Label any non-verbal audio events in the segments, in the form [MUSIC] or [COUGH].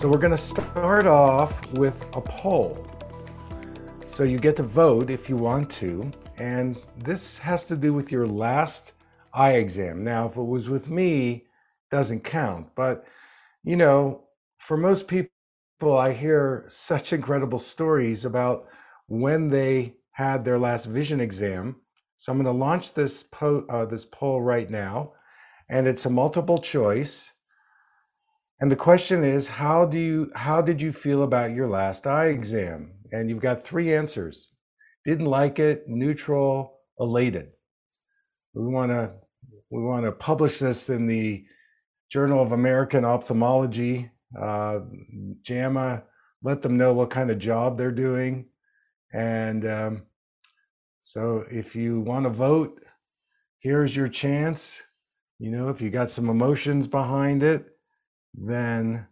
So we're going to start off with a poll. So you get to vote if you want to, and this has to do with your last eye exam. Now, if it was with me, doesn't count, but you know, for most people I hear such [LAUGHS] incredible stories about when they had their last vision exam. So I'm going to launch this po- uh, this poll right now, and it's a multiple choice. And the question is, how do you how did you feel about your last eye exam? And you've got three answers. Didn't like it, neutral, elated. We want to we want to publish this in the Journal of American Ophthalmology, uh, JAMA, let them know what kind of job they're doing. And um, so if you want to vote, here's your chance. You know, if you got some emotions behind it, then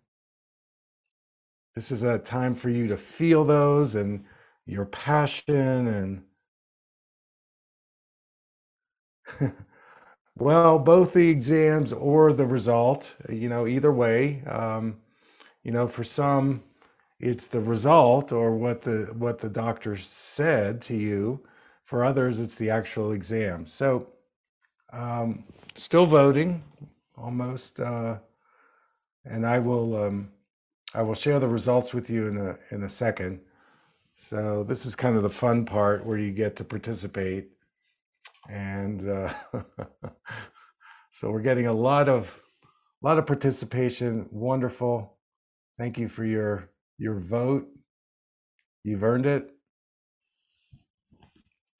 this is a time for you to feel those and your passion and [LAUGHS] well both the exams or the result you know either way um, you know for some it's the result or what the what the doctor said to you. For others it's the actual exam. So um, still voting almost uh, and I will um, I will share the results with you in a in a second. So this is kind of the fun part where you get to participate, and uh, [LAUGHS] so we're getting a lot of a lot of participation. Wonderful. Thank you for your your vote. You've earned it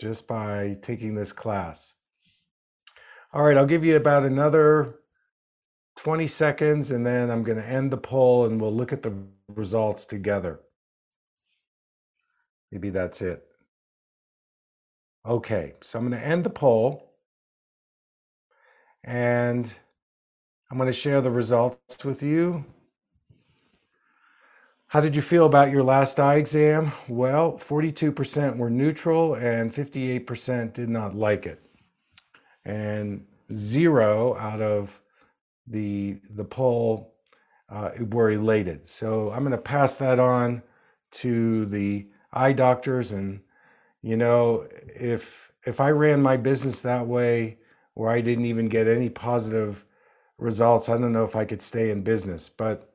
just by taking this class. All right, I'll give you about another 20 seconds and then I'm going to end the poll and we'll look at the results together. Maybe that's it. Okay, so I'm going to end the poll and I'm going to share the results with you. How did you feel about your last eye exam? Well, 42% were neutral and 58% did not like it. And zero out of the the poll uh, were elated. So I'm going to pass that on to the eye doctors, and you know, if if I ran my business that way, where I didn't even get any positive results, I don't know if I could stay in business. But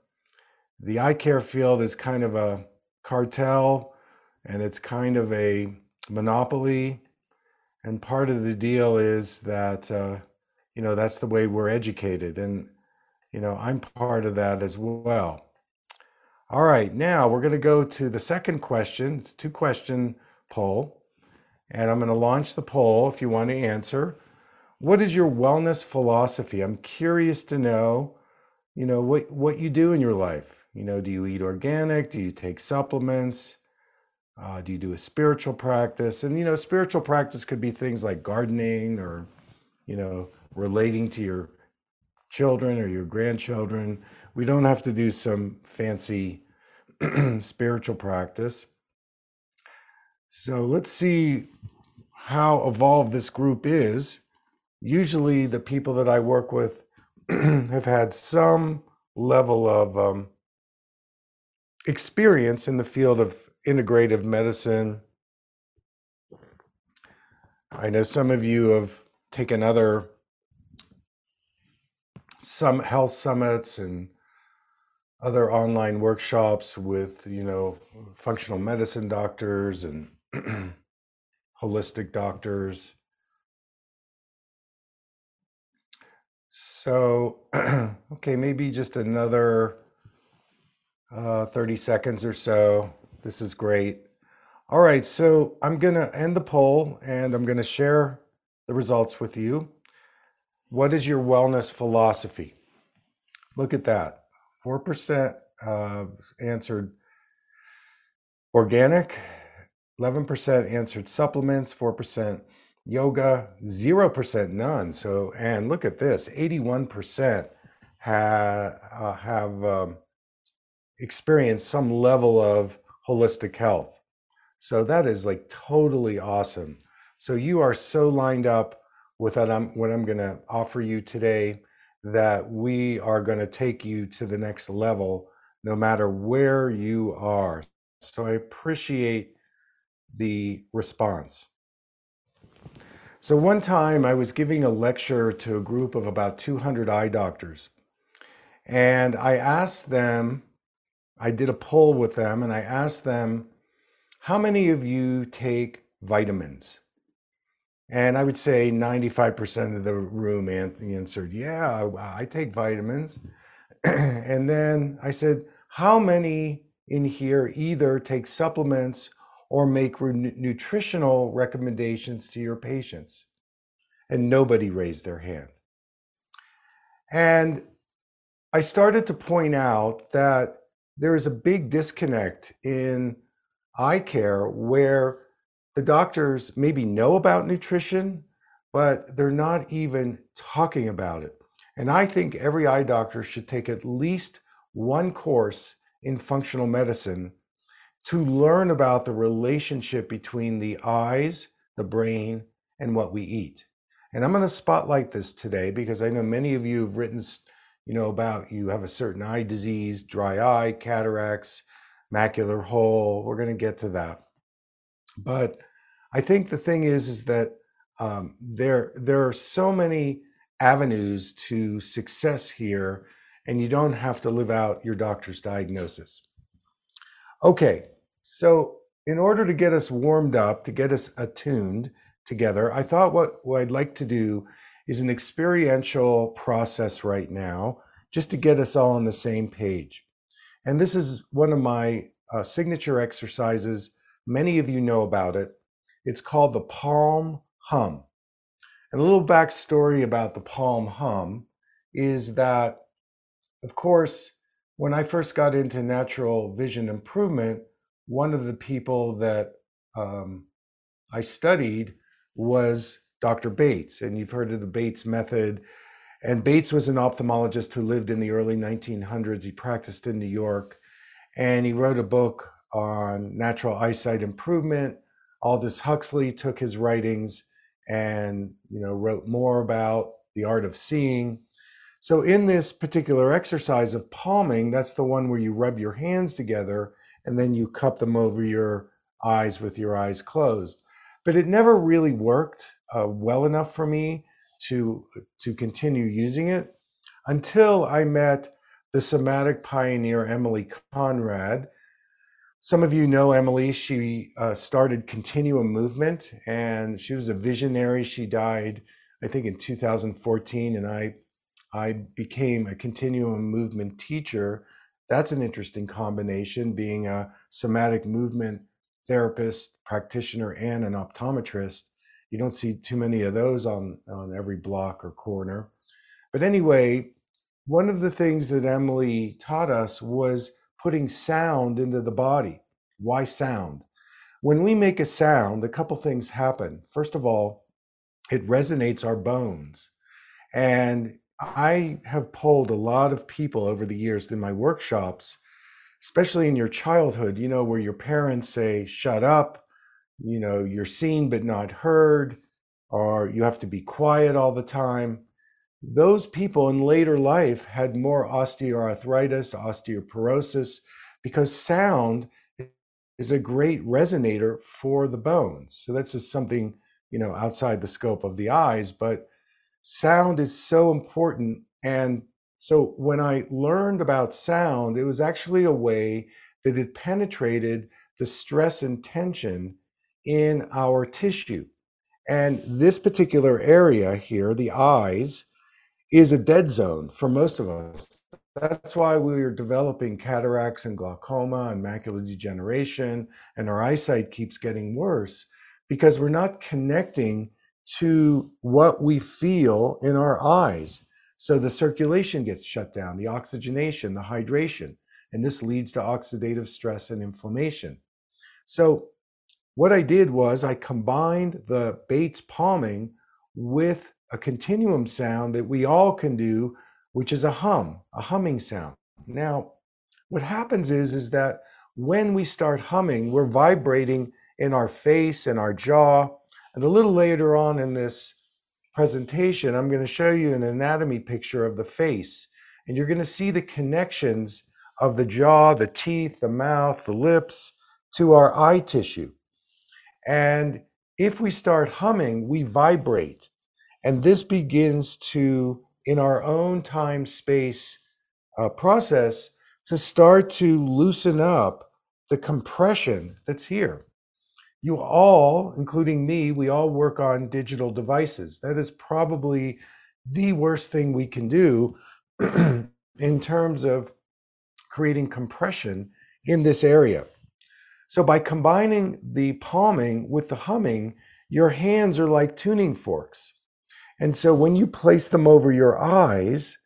the eye care field is kind of a cartel, and it's kind of a monopoly. And part of the deal is that. Uh, you know that's the way we're educated and you know i'm part of that as well. All right now we're going to go to the second question it's two question poll and i'm going to launch the poll if you want to answer. What is your wellness philosophy? I'm curious to know you know what what you do in your life. You know do you eat organic? Do you take supplements? Uh, do you do a spiritual practice? And you know spiritual practice could be things like gardening or you know relating to your children or your grandchildren. We don't have to do some fancy [CLEARS THROAT] spiritual practice. So let's see how evolved this group is. Usually, the people that I work with [CLEARS THROAT] have had some level of um, experience in the field of integrative medicine. I know some of you have taken other some health summits and other online workshops with you know functional medicine doctors and [CLEARS THROAT] holistic doctors. So [CLEARS THROAT] okay maybe just another uh, 30 seconds or so. This is great. All right, so I'm to end the poll and I'm to share the results with you. What is your wellness philosophy? Look at that. 4% uh, answered organic, 11% answered supplements, 4% yoga, 0% none. So, and look at this 81% ha- uh, have um, experienced some level of holistic health. So that is like totally awesome. So you are so lined up with what I'm what I'm going to offer you today that we are going to take you to the next level no matter where you are. So I appreciate the response. So one time I was giving a lecture to a group of about 200 eye doctors. And I asked them, I did a poll with them and I asked them how many of you take vitamins? And I would say 95% of the room answered, Yeah, I, I take vitamins. [CLEARS THROAT] and then I said, How many in here either take supplements or make re- nutritional recommendations to your patients? And nobody raised their hand. And I started to point out that there is a big disconnect in eye care where the doctors maybe know about nutrition, but they're not even talking about it. And I think every eye doctor should take at least one course in functional medicine to learn about the relationship between the eyes, the brain, and what we eat. And I'm going to spotlight this today because I know many of you have written, you know, about you have a certain eye disease, dry eye, cataracts, macular hole. We're going to get to that. But I think the thing is, is that um, there there are so many avenues to success here, and you don't have to live out your doctor's diagnosis. Okay, so in order to get us warmed up, to get us attuned together, I thought what, what I'd like to do is an experiential process right now, just to get us all on the same page. And this is one of my uh, signature exercises. Many of you know about it. It's called the Palm Hum. And a little backstory about the Palm Hum is that, of course, when I first got into natural vision improvement, one of the people that um, I studied was Dr. Bates. And you've heard of the Bates method. And Bates was an ophthalmologist who lived in the early 1900s. He practiced in New York and he wrote a book on natural eyesight improvement. Aldous Huxley took his writings and you know wrote more about the art of seeing. So in this particular exercise of palming, that's the one where you rub your hands together and then you cup them over your eyes with your eyes closed. But it never really worked uh, well enough for me to to continue using it until I met the somatic pioneer Emilie Conrad. Some of you know Emilie. She uh, started Continuum Movement and she was a visionary. She died, I think, in 2014, and I, I became a Continuum Movement teacher. That's an interesting combination, being a somatic movement therapist, practitioner, and an optometrist. You don't see too many of those on, on every block or corner. But anyway, one of the things that Emilie taught us was putting sound into the body. Why sound? When we make a sound, a couple things happen. First of all, it resonates our bones. And I have polled a lot of people over the years in my workshops, especially in your childhood, you know, where your parents say, shut up, you know, you're seen but not heard, or you have to be quiet all the time those people in later life had more osteoarthritis, osteoporosis, because sound is a great resonator for the bones. So that's just something, you know, outside the scope of the eyes, but sound is so important. And so when I learned about sound, it was actually a way that it penetrated the stress and tension in our tissue. And this particular area here, the eyes, is a dead zone for most of us. That's why we are developing cataracts and glaucoma and macular degeneration, and our eyesight keeps getting worse because we're not connecting to what we feel in our eyes. So the circulation gets shut down, the oxygenation, the hydration, and this leads to oxidative stress and inflammation. So what I did was I combined the Bates palming with a continuum sound that we all can do, which is a hum, a humming sound. Now, what happens is is that when we start humming, we're vibrating in our face and our jaw. And a little later on in this presentation, I'm going to show you an anatomy picture of the face. And you're going to see the connections of the jaw, the teeth, the mouth, the lips to our eye tissue. And if we start humming, we vibrate. And this begins to, in our own time space uh, process, to start to loosen up the compression that's here. You all, including me, we all work on digital devices. That is probably the worst thing we can do [CLEARS THROAT] in terms of creating compression in this area. So by combining the palming with the humming, your hands are like tuning forks. And so when you place them over your eyes,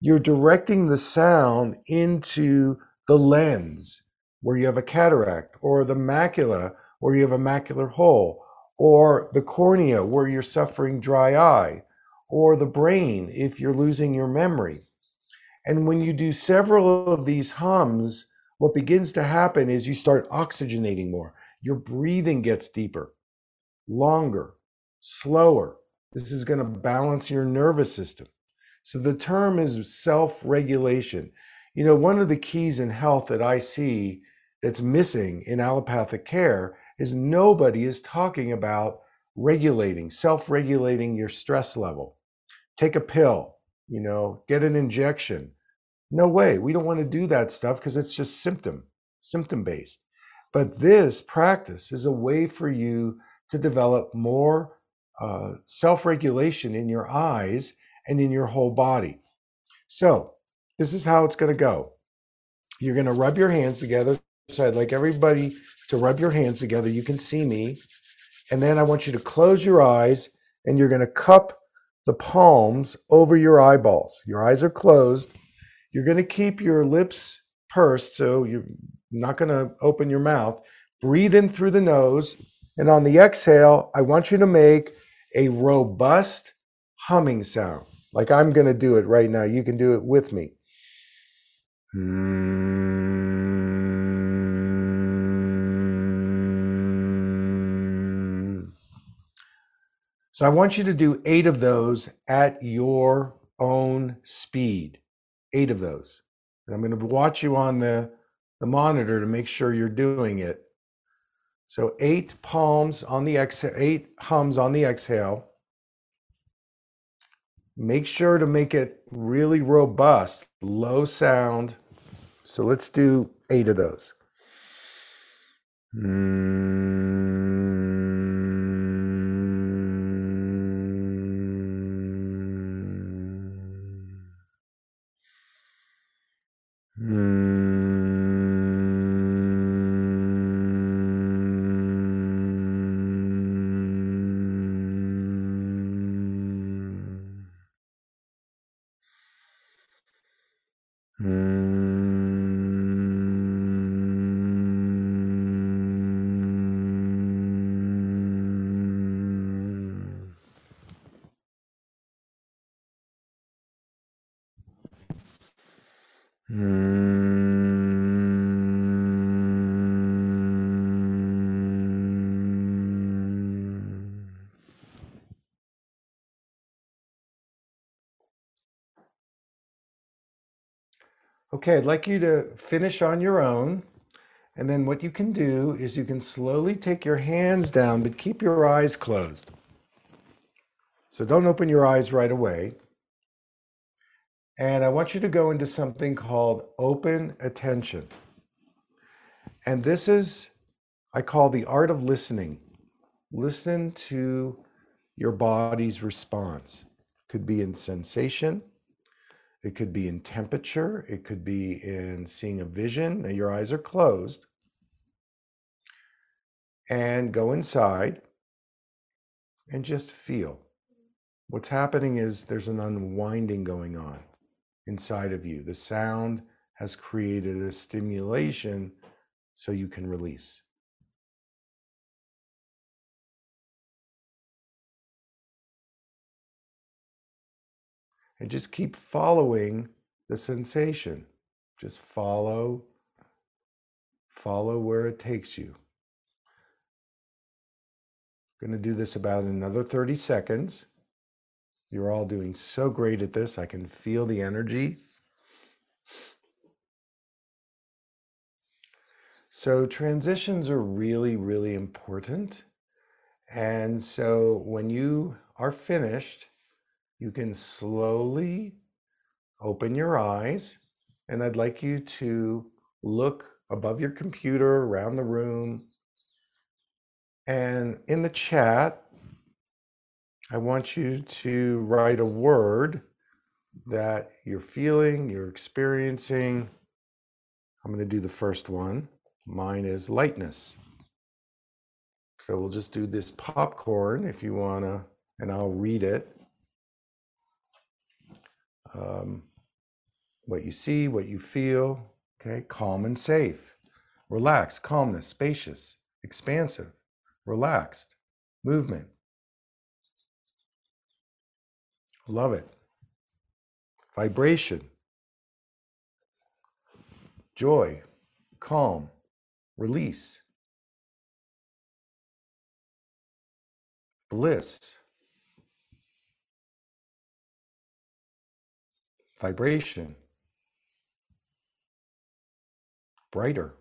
you're directing the sound into the lens where you have a cataract, or the macula where you have a macular hole, or the cornea where you're suffering dry eye, or the brain if you're losing your memory. And when you do several of these hums, what begins to happen is you start oxygenating more. Your breathing gets deeper, longer, slower. This is going to balance your nervous system. So the term is self regulation. You know, one of the keys in health that I see that's missing in allopathic care is nobody is talking about regulating, self regulating your stress level. Take a pill, you know, get an injection, no way. We don't want to do that stuff because it's just symptom, symptom based. But this practice is a way for you to develop more uh, self regulation in your eyes and in your whole body. So, this is how it's going to go. You're going to rub your hands together. So, I'd like everybody to rub your hands together. You can see me. And then I want you to close your eyes and you're going to cup the palms over your eyeballs. Your eyes are closed you're going to keep your lips pursed, so you're not going to open your mouth. Breathe in through the nose. And on the exhale, I want you to make a robust humming sound. Like I'm going to do it right now. You can do it with me. So I want you to do eight of those at your own speed eight of those. And I'm going to watch you on the, the monitor to make sure you're doing it. So eight palms on the exhale, eight hums on the exhale. Make sure to make it really robust, low sound. So let's do eight of those. Mm. Okay, I'd like you to finish on your own. And then what you can do is you can slowly take your hands down, but keep your eyes closed. So don't open your eyes right away. And I want you to go into something called open attention. And this is, I call the art of listening. Listen to your body's response. Could be in sensation, It could be in temperature, it could be in seeing a vision. Now, your eyes are closed. And go inside and just feel. What's happening is there's an unwinding going on inside of you. The sound has created a stimulation so you can release. And just keep following the sensation. Just follow, follow where it takes you. I'm Going to do this about another 30 seconds. You're all doing so great at this. I can feel the energy. So, transitions are really, really important. And so, when you are finished, you can slowly open your eyes. And I'd like you to look above your computer, around the room. And in the chat, I want you to write a word that you're feeling, you're experiencing. I'm going to do the first one. Mine is lightness. So we'll just do this popcorn if you want to, and I'll read it. Um, what you see, what you feel. Okay, calm and safe. Relaxed, calmness, spacious, expansive, relaxed, movement, Love it. Vibration, joy, calm, release, bliss, vibration, brighter.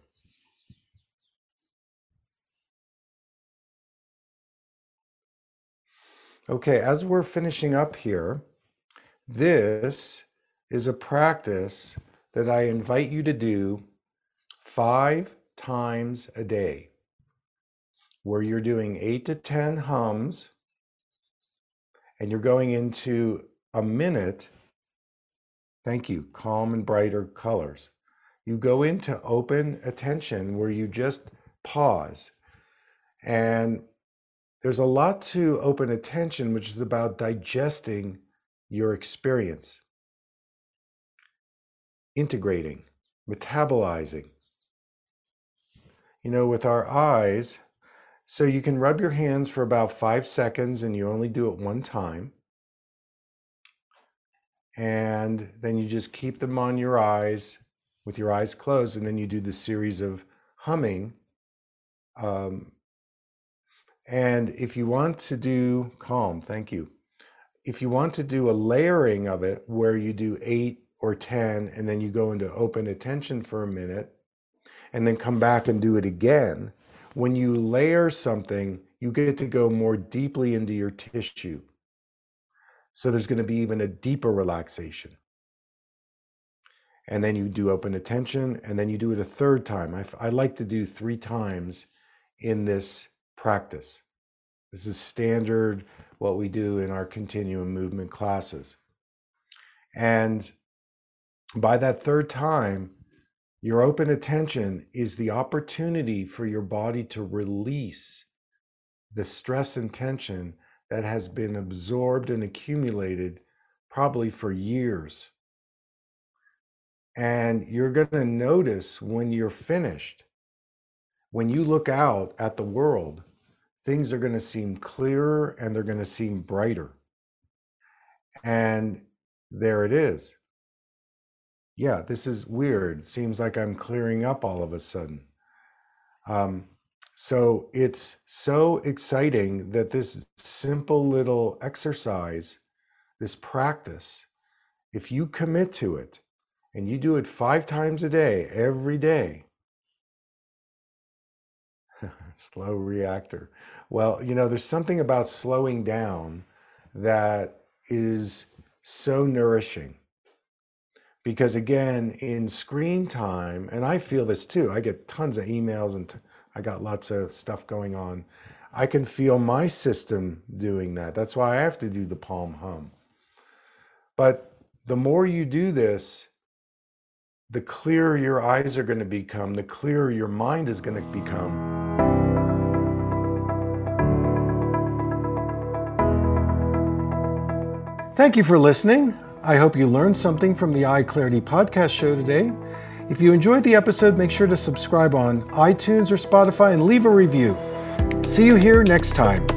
Okay, as we're finishing up here, this is a practice that I invite you to do five times a day, where you're doing eight to 10 hums and you're going into a minute. Thank you, calm and brighter colors. You go into open attention where you just pause and there's a lot to open attention, which is about digesting your experience, integrating, metabolizing. You know, with our eyes, so you can rub your hands for about five seconds and you only do it one time. And then you just keep them on your eyes with your eyes closed. And then you do the series of humming um, and if you want to do calm, thank you. If you want to do a layering of it where you do eight or 10 and then you go into open attention for a minute and then come back and do it again, when you layer something, you get to go more deeply into your tissue. So there's going to be even a deeper relaxation. And then you do open attention and then you do it a third time. I, I like to do three times in this practice. This is standard what we do in our continuum movement classes. And by that third time, your open attention is the opportunity for your body to release the stress and tension that has been absorbed and accumulated probably for years. And you're going to notice when you're finished, when you look out at the world, things are going to seem clearer and they're going to seem brighter. And there it is. Yeah, this is weird. Seems like I'm clearing up all of a sudden. Um, so it's so exciting that this simple little exercise, this practice, if you commit to it and you do it five times a day, every day, [LAUGHS] slow reactor. Well, you know, there's something about slowing down that is so nourishing. Because again, in screen time, and I feel this too, I get tons of emails and t- I got lots of stuff going on. I can feel my system doing that. That's why I have to do the palm hum. But the more you do this, the clearer your eyes are going to become, the clearer your mind is going to become. Thank you for listening. I hope you learned something from the Eye Clarity podcast show today. If you enjoyed the episode, make sure to subscribe on iTunes or Spotify and leave a review. See you here next time.